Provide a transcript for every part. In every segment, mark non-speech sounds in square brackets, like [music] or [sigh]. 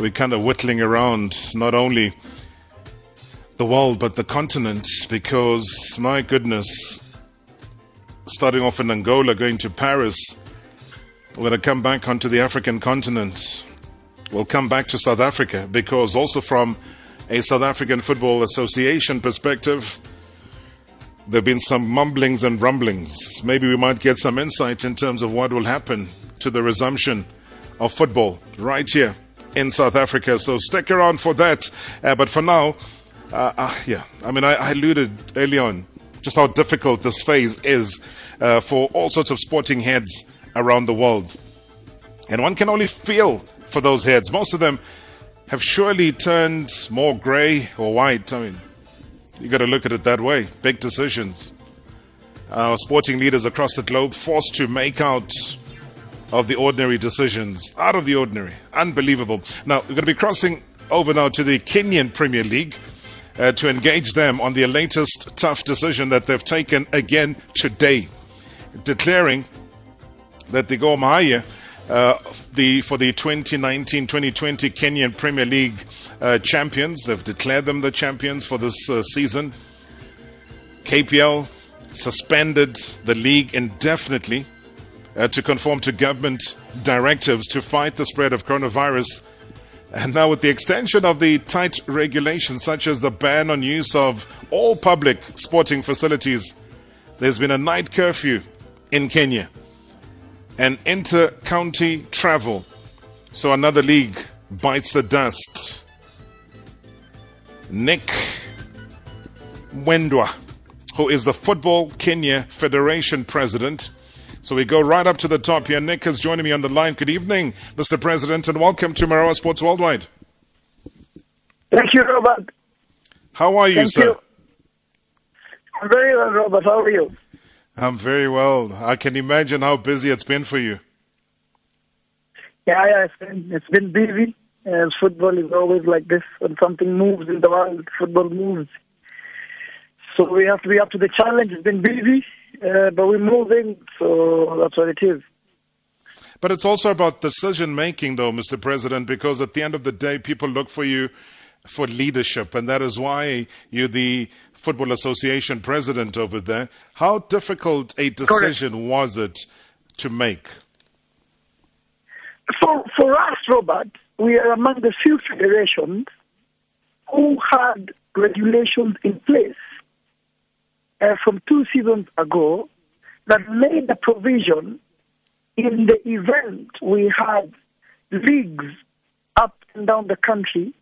we're kind of whittling around not only the world but the continent because, my goodness, starting off in Angola, going to Paris, we're going to come back onto the African continent. We'll come back to South Africa because, also from a South African Football Association perspective, there have been some mumblings and rumblings. Maybe we might get some insight in terms of what will happen to the resumption of football right here in South Africa. So stick around for that. Uh, but for now, uh, uh, yeah, I mean, I, I, alluded early on just how difficult this phase is uh, for all sorts of sporting heads around the world. And one can only feel for those heads. Most of them have surely turned more grey or white. I mean, you got to look at it that way. Big decisions. Our sporting leaders across the globe forced to make out of the ordinary decisions, out of the ordinary. Unbelievable. Now, we're going to be crossing over now to the Kenyan Premier League uh, to engage them on their latest tough decision that they've taken again today, declaring that the Gor Mahia uh, the for the 2019-2020 Kenyan Premier League uh, champions. They've declared them the champions for this uh, season. KPL suspended the league indefinitely uh, to conform to government directives to fight the spread of coronavirus. And now, with the extension of the tight regulations, such as the ban on use of all public sporting facilities, there's been a night curfew in Kenya and inter county travel. So another league bites the dust. Nick Mwendwa, who is the Football Kenya Federation president, so we go right up to the top here. Nick is joining me on the line. Good evening, Mr. President, and welcome to Marawa Sports Worldwide. Thank you, Robert. How are you, Thank sir? You. I'm very well, Robert. How are you? I'm very well. I can imagine how busy it's been for you. Yeah, yeah it's been, it's been busy. As football is always like this. When something moves in the world, football moves. So we have to be up to the challenge. It's been busy, uh, but we're moving, so that's what it is. But it's also about decision making, though, Mr. President, because at the end of the day, people look for you for leadership, and that is why you're the Football Association president over there. How difficult a decision Correct. was it to make? For for us, Robert, we are among the few federations who had regulations in place uh, from two seasons ago that made the provision in the event we had leagues up and down the country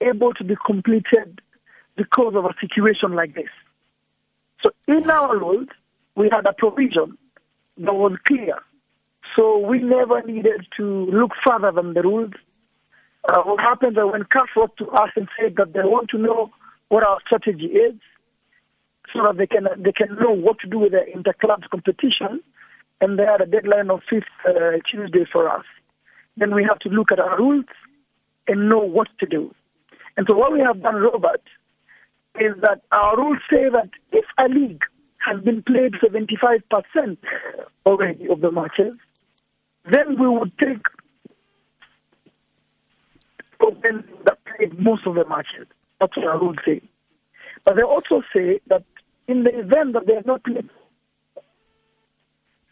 able to be completed because of a situation like this. So in our rules, we had a provision that was clear. So we never needed to look further than the rules. Uh, what happens is when CAF wrote to us and said that they want to know what our strategy is, so that they can they can know what to do with the interclubs competition, and they had a deadline of fifth uh, Tuesday for us. Then we have to look at our rules and know what to do. And so what we have done, Robert, is that our rules say that if a league has been played 75% already of the matches, then we would take open that played most of the matches. That's what our rules say. But they also say that in the event that they have not played,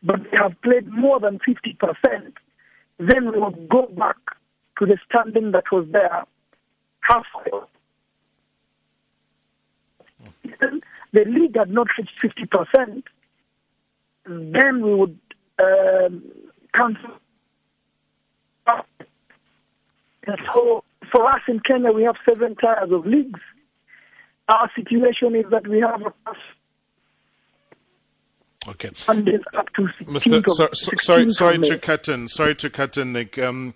but they have played more than 50%, then we would go back to the standing that was there halfway. The league had not reached 50%, then we would um, cancel. And so for us in Kenya, we have seven tiers of leagues. Our situation is that we have a Okay. funded up to 16th Mr. of- So, so, 16th sorry, sorry to cut in. Sorry to cut in, Nick. Um,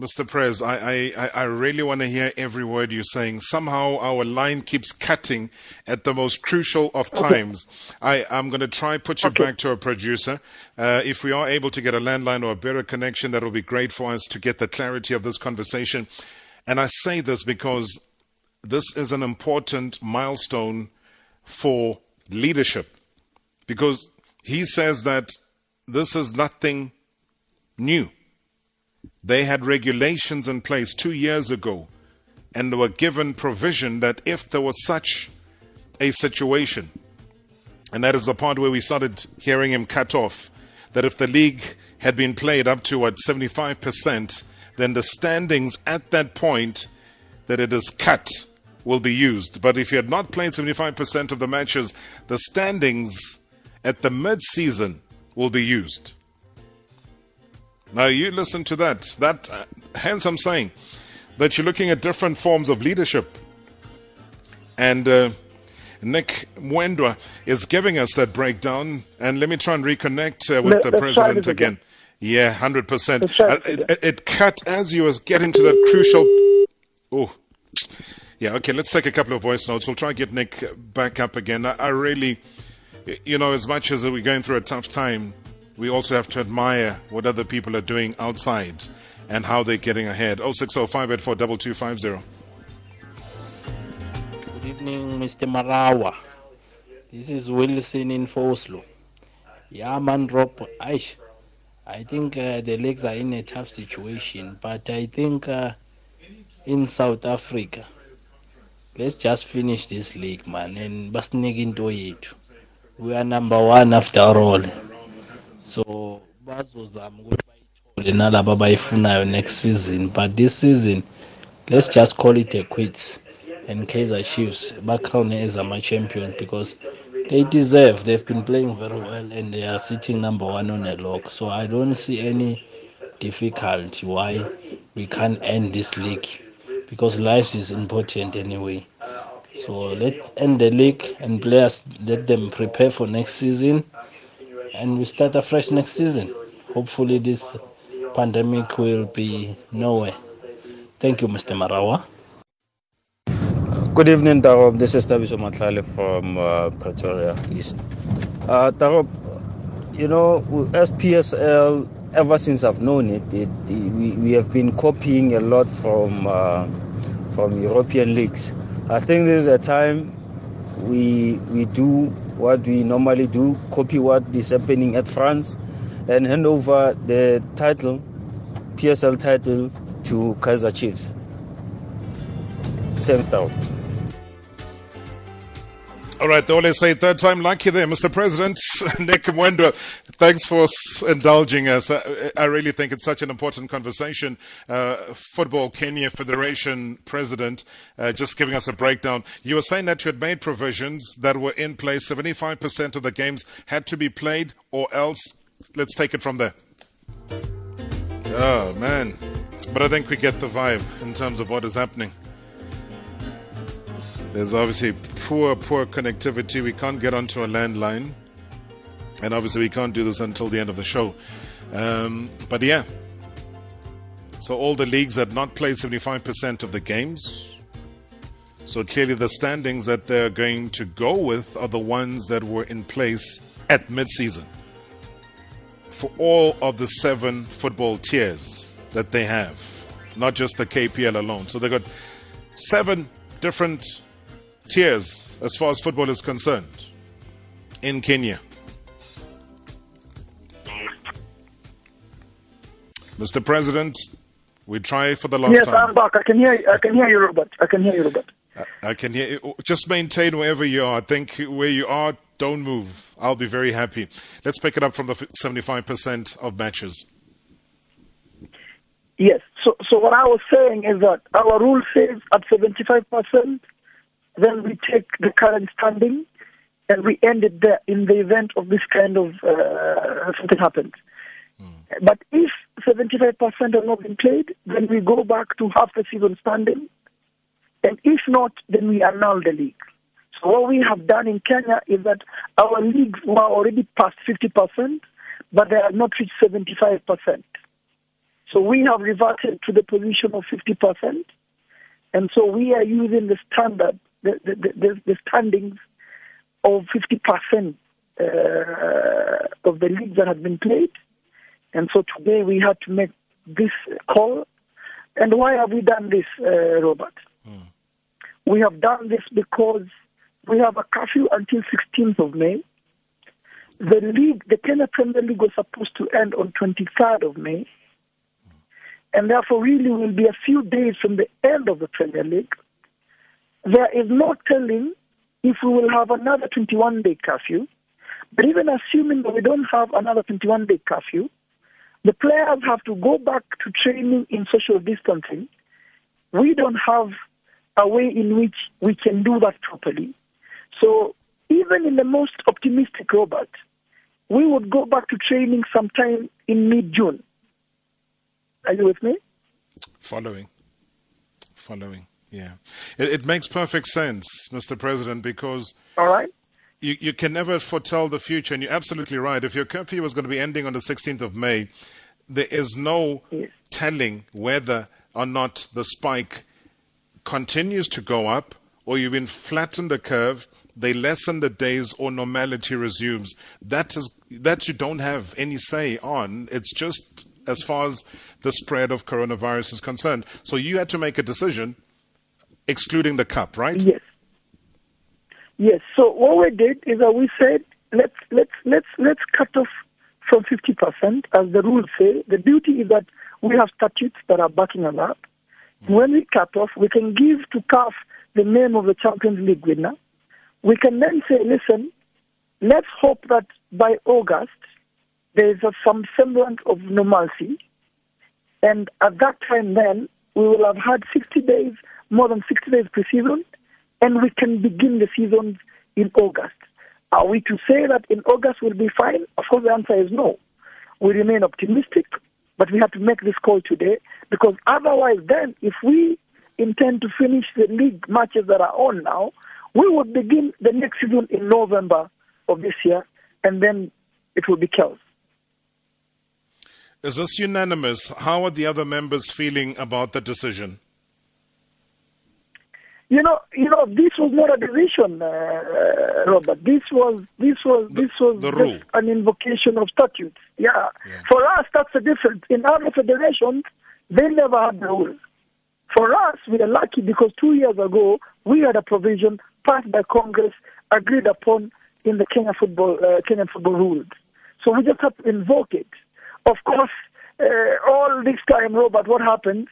Mr. Prez, I, I, I- really want to hear every word you're saying. Somehow our line keeps cutting at the most crucial of times. I, I'm going to try put you Okay. back to our producer. Uh, if we are able to get a landline or a better connection, that will be great for us to get the clarity of this conversation. And I say this because this is an important milestone for leadership because he says that this is nothing new. they had regulations in place two years ago and were given provision that if there was such a situation, and that is the part where we started hearing him cut off, that if the league had been played up to what 75%, then the standings at that point that it is cut will be used. But if you had not played 75% of the matches, the standings at the mid season will be used. Now, you listen to that. That, uh, hence, I'm saying that you're looking at different forms of leadership. And uh, Nick Mwendwa is giving us that breakdown. And let me try and reconnect uh, with the president again. again. Yeah, 100%. Uh, it, it, it, cut as you was getting to that crucial. Oh, yeah, okay, let's take a couple of voice notes. We'll try and get Nick back up again. I, I really, you know, as much as we're going through a tough time, we also have to admire what other people are doing outside and how they're getting ahead. 060584 2250. Good evening, Mr. Marawa. This is Wilson in Foslo. Yeah, man, Rob. I, I think uh, the legs are in a tough situation, but I think uh, in South Africa, let's just finish this league, man, and basinike into yethu. We are number one after all. so bazozama ukuthi bayithole nalabo abayifunayo next season. But this season let's just call it a quits. And Kaizer Chiefs background as ama-champion because they deserve. They've been playing very well and they are sitting number one on a log so I don't see any difficulty why we can't end this league because life is important anyway. So let end the league and players let them prepare for next season and we start afresh next season. Hopefully, this pandemic will be nowhere. Thank you, Mr. Marawa. Good evening, Darob. This is Tabiso Matlale from uh, Pretoria East. Uh, Darob, you know, SPSL, ever since I've known it, it, it we, we have been copying a lot from uh, from European leagues. I think this is a time we we do what we normally do, copy what is happening at France, and hand over the title, PSL title, to Kaizer Chiefs. Thanks, Dow. All right, they always say third time lucky there, Mr. President. [laughs] Nick Mwendwa, thanks for indulging us. I, I, really think it's such an important conversation. Uh, Football Kenya Federation President, uh, just giving us a breakdown. You were saying that you had made provisions that were in place. 75% of the games had to be played, or else. Let's take it from there. Oh, man. But I think we get the vibe in terms of what is happening. There's obviously poor, poor connectivity. We can't get onto a landline. And obviously, we can't do this until the end of the show. Um, but yeah. So, all the leagues had not played 75% of the games. So, clearly, the standings that they're going to go with are the ones that were in place at mid season for all of the seven football tiers that they have, not just the KPL alone. So, they've got seven different tiers as far as football is concerned in Kenya. Mr. President, we try for the last yes, time. Yes, I'm back. I can hear you. I can hear you, Robert. I can hear you, Robert. I can hear you. Just maintain wherever you are. I think where you are, don't move. I'll be very happy. Let's pick it up from the 75% of matches. Yes. So, so what I was saying is that our rule says at 75%, then we take the current standing and we end it there in the event of this kind of uh, something happens. But if 75% are not been played, then we go back to half the season standing. And if not, then we annul the league. So what we have done in Kenya is that our leagues were already past 50%, but they have not reached 75%. So we have reverted to the position of 50%. And so we are using the standard the, the, the, standings of 50% uh, of the leagues that have been played. And so today we had to make this call. And why have we done this, uh, Robert? Mm. We have done this because we have a curfew until 16th of May. The league, the Kenya Premier League was supposed to end on 23rd of May. and therefore really will be a few days from the end of the Premier League, there is no telling if we will have another 21 day curfew. But even assuming that we don't have another 21 day curfew, the players have to go back to training in social distancing. We don't have a way in which we can do that properly. So even in the most optimistic Robert, we would go back to training sometime in mid June. Are you with me? Following. Following. Yeah. It, it makes perfect sense, Mr. President, because. All right. You, you can never foretell the future, and you're absolutely right. If your curfew was going to be ending on the 16th of May, there is no Yes. telling whether or not the spike continues to go up or you've been flattened the curve, they lessen the days or normality resumes. That is that you don't have any say on. It's just as far as the spread of coronavirus is concerned. So you had to make a decision excluding the cup, right? Yes. Yes. So what we did is that we said let's let's let's let's cut off from fifty percent as the rules say. The beauty is that we have statutes that are backing us up. Mm. When we cut off, we can give to CAF the name of the Champions League winner. We can then say, listen, let's hope that by August there is a, some semblance of normalcy, and at that time then we will have had 60 days, more than 60 days pre-season, and we can begin the season in August. Are we to say that in August we'll be fine? Of course, the answer is no. We remain optimistic, but we have to make this call today because otherwise, then, if we intend to finish the league matches that are on now, we would begin the next season in November of this year, and then it will be chaos. Is this unanimous? How are the other members feeling about the decision? You know, you know, this was not a decision, uh, Robert. This was, this was, The- this was just an invocation of statutes. Yeah. For us, that's the difference. In other federations, they never had the rule. For us, we are lucky because two years ago we had a provision passed by Congress, agreed upon in the Kenya football uh, Kenyan football rules. So we just have to invoke it. Of course, uh, all this time, Robert, what happens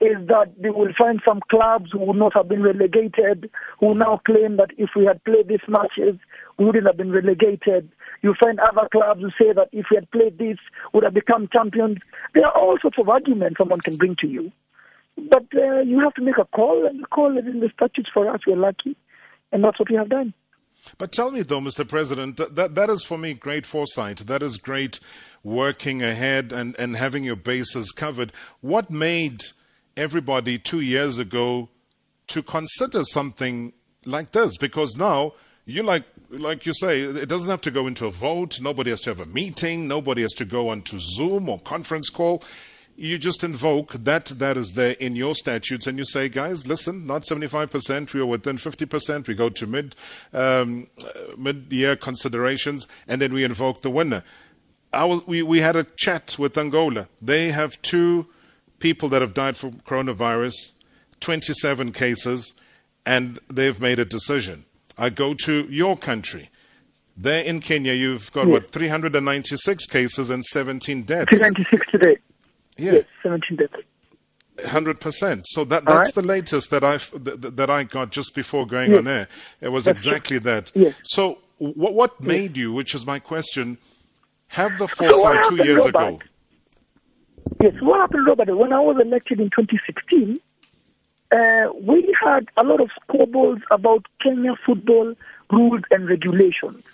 is that they will find some clubs who would not have been relegated, who now claim that if we had played these matches, we wouldn't have been relegated. You find other clubs who say that if we had played this, would have become champions. There are all sorts of arguments someone can bring to you. But uh, you have to make a call, and the call is in the statutes for us. We're lucky, and that's what we have done. But tell me, though, Mr. President, that, that, that is for me great foresight. That is great working ahead and, and having your bases covered. What made everybody two years ago to consider something like this? Because now, you like, like you say, it doesn't have to go into a vote. Nobody has to have a meeting. Nobody has to go onto Zoom or conference call. You just invoke that that is there in your statutes, and you say, guys, listen, not seventy-five percent. We are within fifty percent. We go to mid um, uh, mid-year considerations, and then we invoke the winner. I was, we we had a chat with Angola. They have two people that have died from coronavirus, twenty-seven cases, and they've made a decision. I go to your country. There in Kenya, you've got what 396 cases and 17 deaths. 396 today. Yeah, Yes, 17 deaths. hundred percent. So that that's right. the latest that I that, that I got just before going Yes. on air. It was That's true. exactly that. Yes. So what what made you, which is my question, have the foresight two years ago? Yes, what happened, Robert? When I was elected in 2016, uh, we had a lot of squabbles about Kenya football rules and regulations.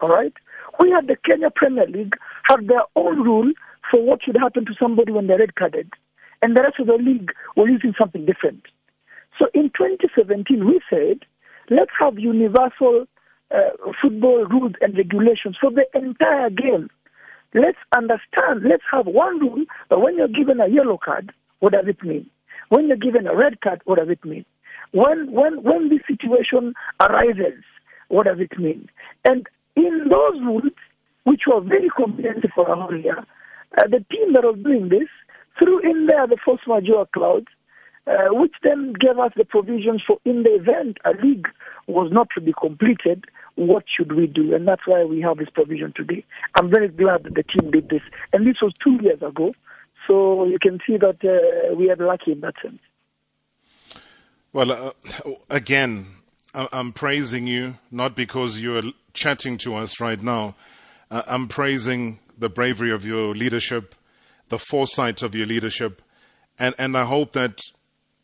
All right, we had the Kenya Premier League had their own rule for what should happen to somebody when they're red carded, and the rest of the league were using something different. So in 2017, we said, let's have universal uh, football rules and regulations for the entire game. Let's understand, let's have one rule, but when you're given a yellow card, what does it mean? When you're given a red card, what does it mean? When, when, when this situation arises, what does it mean? And in those rules, which were very comprehensive for our area, uh, the team that was doing this threw in there the force majeure clause, uh, which then gave us the provisions for in the event a league was not to be completed, what should we do? And that's why we have this provision today. I'm very glad that the team did this. And this was two years ago. So you can see that uh, we are lucky in that sense. Well, uh, again, I'm praising you not because you're chatting to us right now. Uh, I'm praising the bravery of your leadership, the foresight of your leadership, and, and I hope that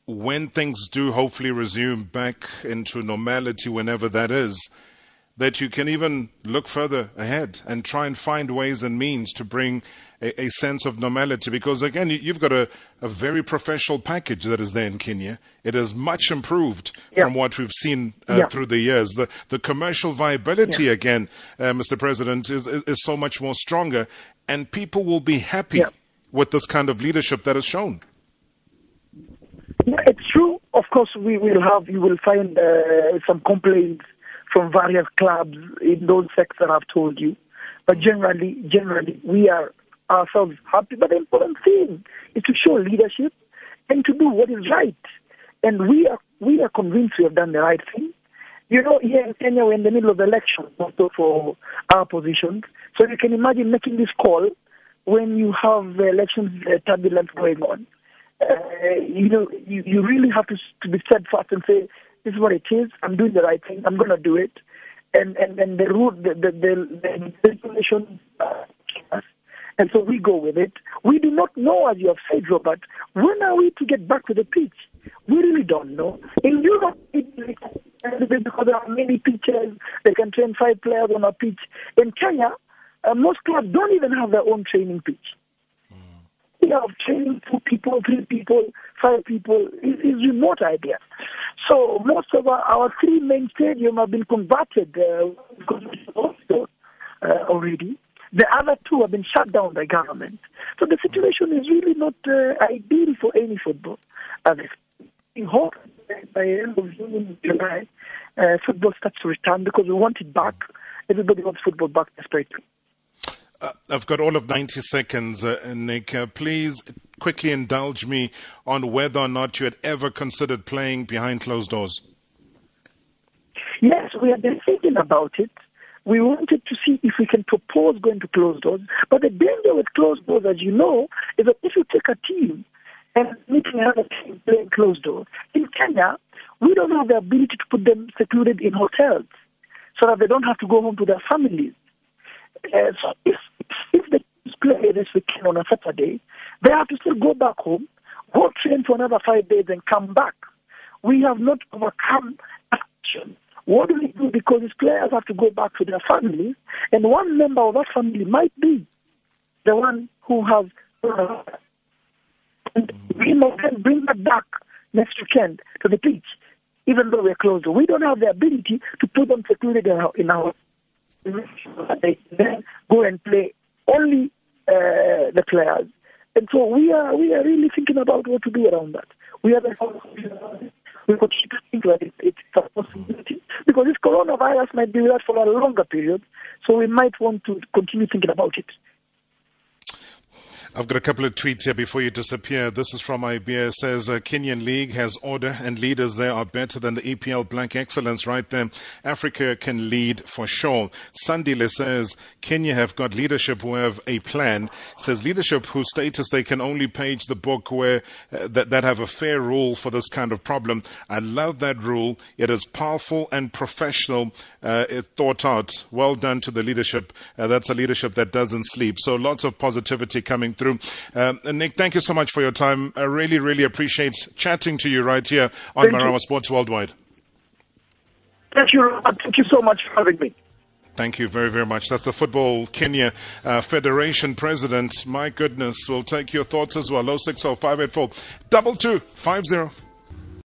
when things do hopefully resume back into normality, whenever that is, that you can even look further ahead and try and find ways and means to bring a, a sense of normality. Because again, you, have got a, a, very professional package that is there in Kenya. It is much improved yeah. from what we've seen uh, yeah. through the years. The, the commercial viability, yeah. again, uh, Mr. President, is, is, is, so much more stronger. And people will be happy with this kind of leadership that is shown. Course, we will have, you will find uh, some complaints from various clubs in those sectors I've told you. But generally, generally, we are ourselves happy. But the important thing is to show leadership and to do what is right. And we are we are convinced we have done the right thing. You know, here in Kenya, we're in the middle of election also for our positions. So you can imagine making this call when you have elections uh, turbulence going on. Uh, you know, you, you really have to, to be steadfast and say, this is what it is. I'm doing the right thing. I'm going to do it. And and and the rule, the the the, the regulation, uh, and so we go with it. We do not know, as you have said, Robert, when are we to get back to the pitch? We really don't know. In Europe, because there are many pitches, they can train five players on a pitch. In Kenya, uh, most clubs don't even have their own training pitch. We have training two people, three people, five people. It is remote idea. So most of our, our three main stadiums have been converted uh, uh, already. The other two have been shut down by government. So the situation is really not uh, ideal for any football. And we hope by the end of June, July, uh, football starts to return because we want it back. Everybody wants football back desperately. Uh, I've got all of 90 seconds, uh, Nick. Uh, please quickly indulge me on whether or not you had ever considered playing behind closed doors. Yes, we have been thinking about it. We wanted to see if we can propose going to closed doors. But the danger with closed doors, as you know, is that if you take a team and making another team playing closed doors, in Kenya, we don't have the ability to put them secluded in hotels so that they don't have to go home to their families. Uh, so if, play this weekend on a Saturday, they have to still go back home, go train for another five days, and come back. We have not overcome action. What do we do? Because these players have to go back to their families, and one member of that family might be the one who has. Uh, and we must then bring that back next weekend to the pitch, even though we're closed. We don't have the ability to put them secluded in our, in our then go and play only uh, the players. And so we are we are really thinking about what to do around that. We are we could think that it, it's a possibility because this coronavirus might be with us for a longer period. So we might want to continue thinking about it. I've got a couple of tweets here before you disappear. This is from IBA. It says uh, Kenyan League has order and leaders there are better than the EPL Black Excellence right there. Africa can lead for sure. Sandile says Kenya have got leadership who have a plan. Says leadership whose status they can only page the book where uh, that, that have a fair rule for this kind of problem. I love that rule. It is powerful and professional. Uh, thought out. Well done to the leadership. Uh, that's a leadership that doesn't sleep. So lots of positivity coming through through. Um, Nick, thank you so much for your time. I really, really appreciate chatting to you right here on thank. Sports Worldwide. Thank you. Thank you so much for having me. Thank you very, very much. That's the Football Kenya uh, Federation President. My goodness, we'll take your thoughts as well. 060 584 2250.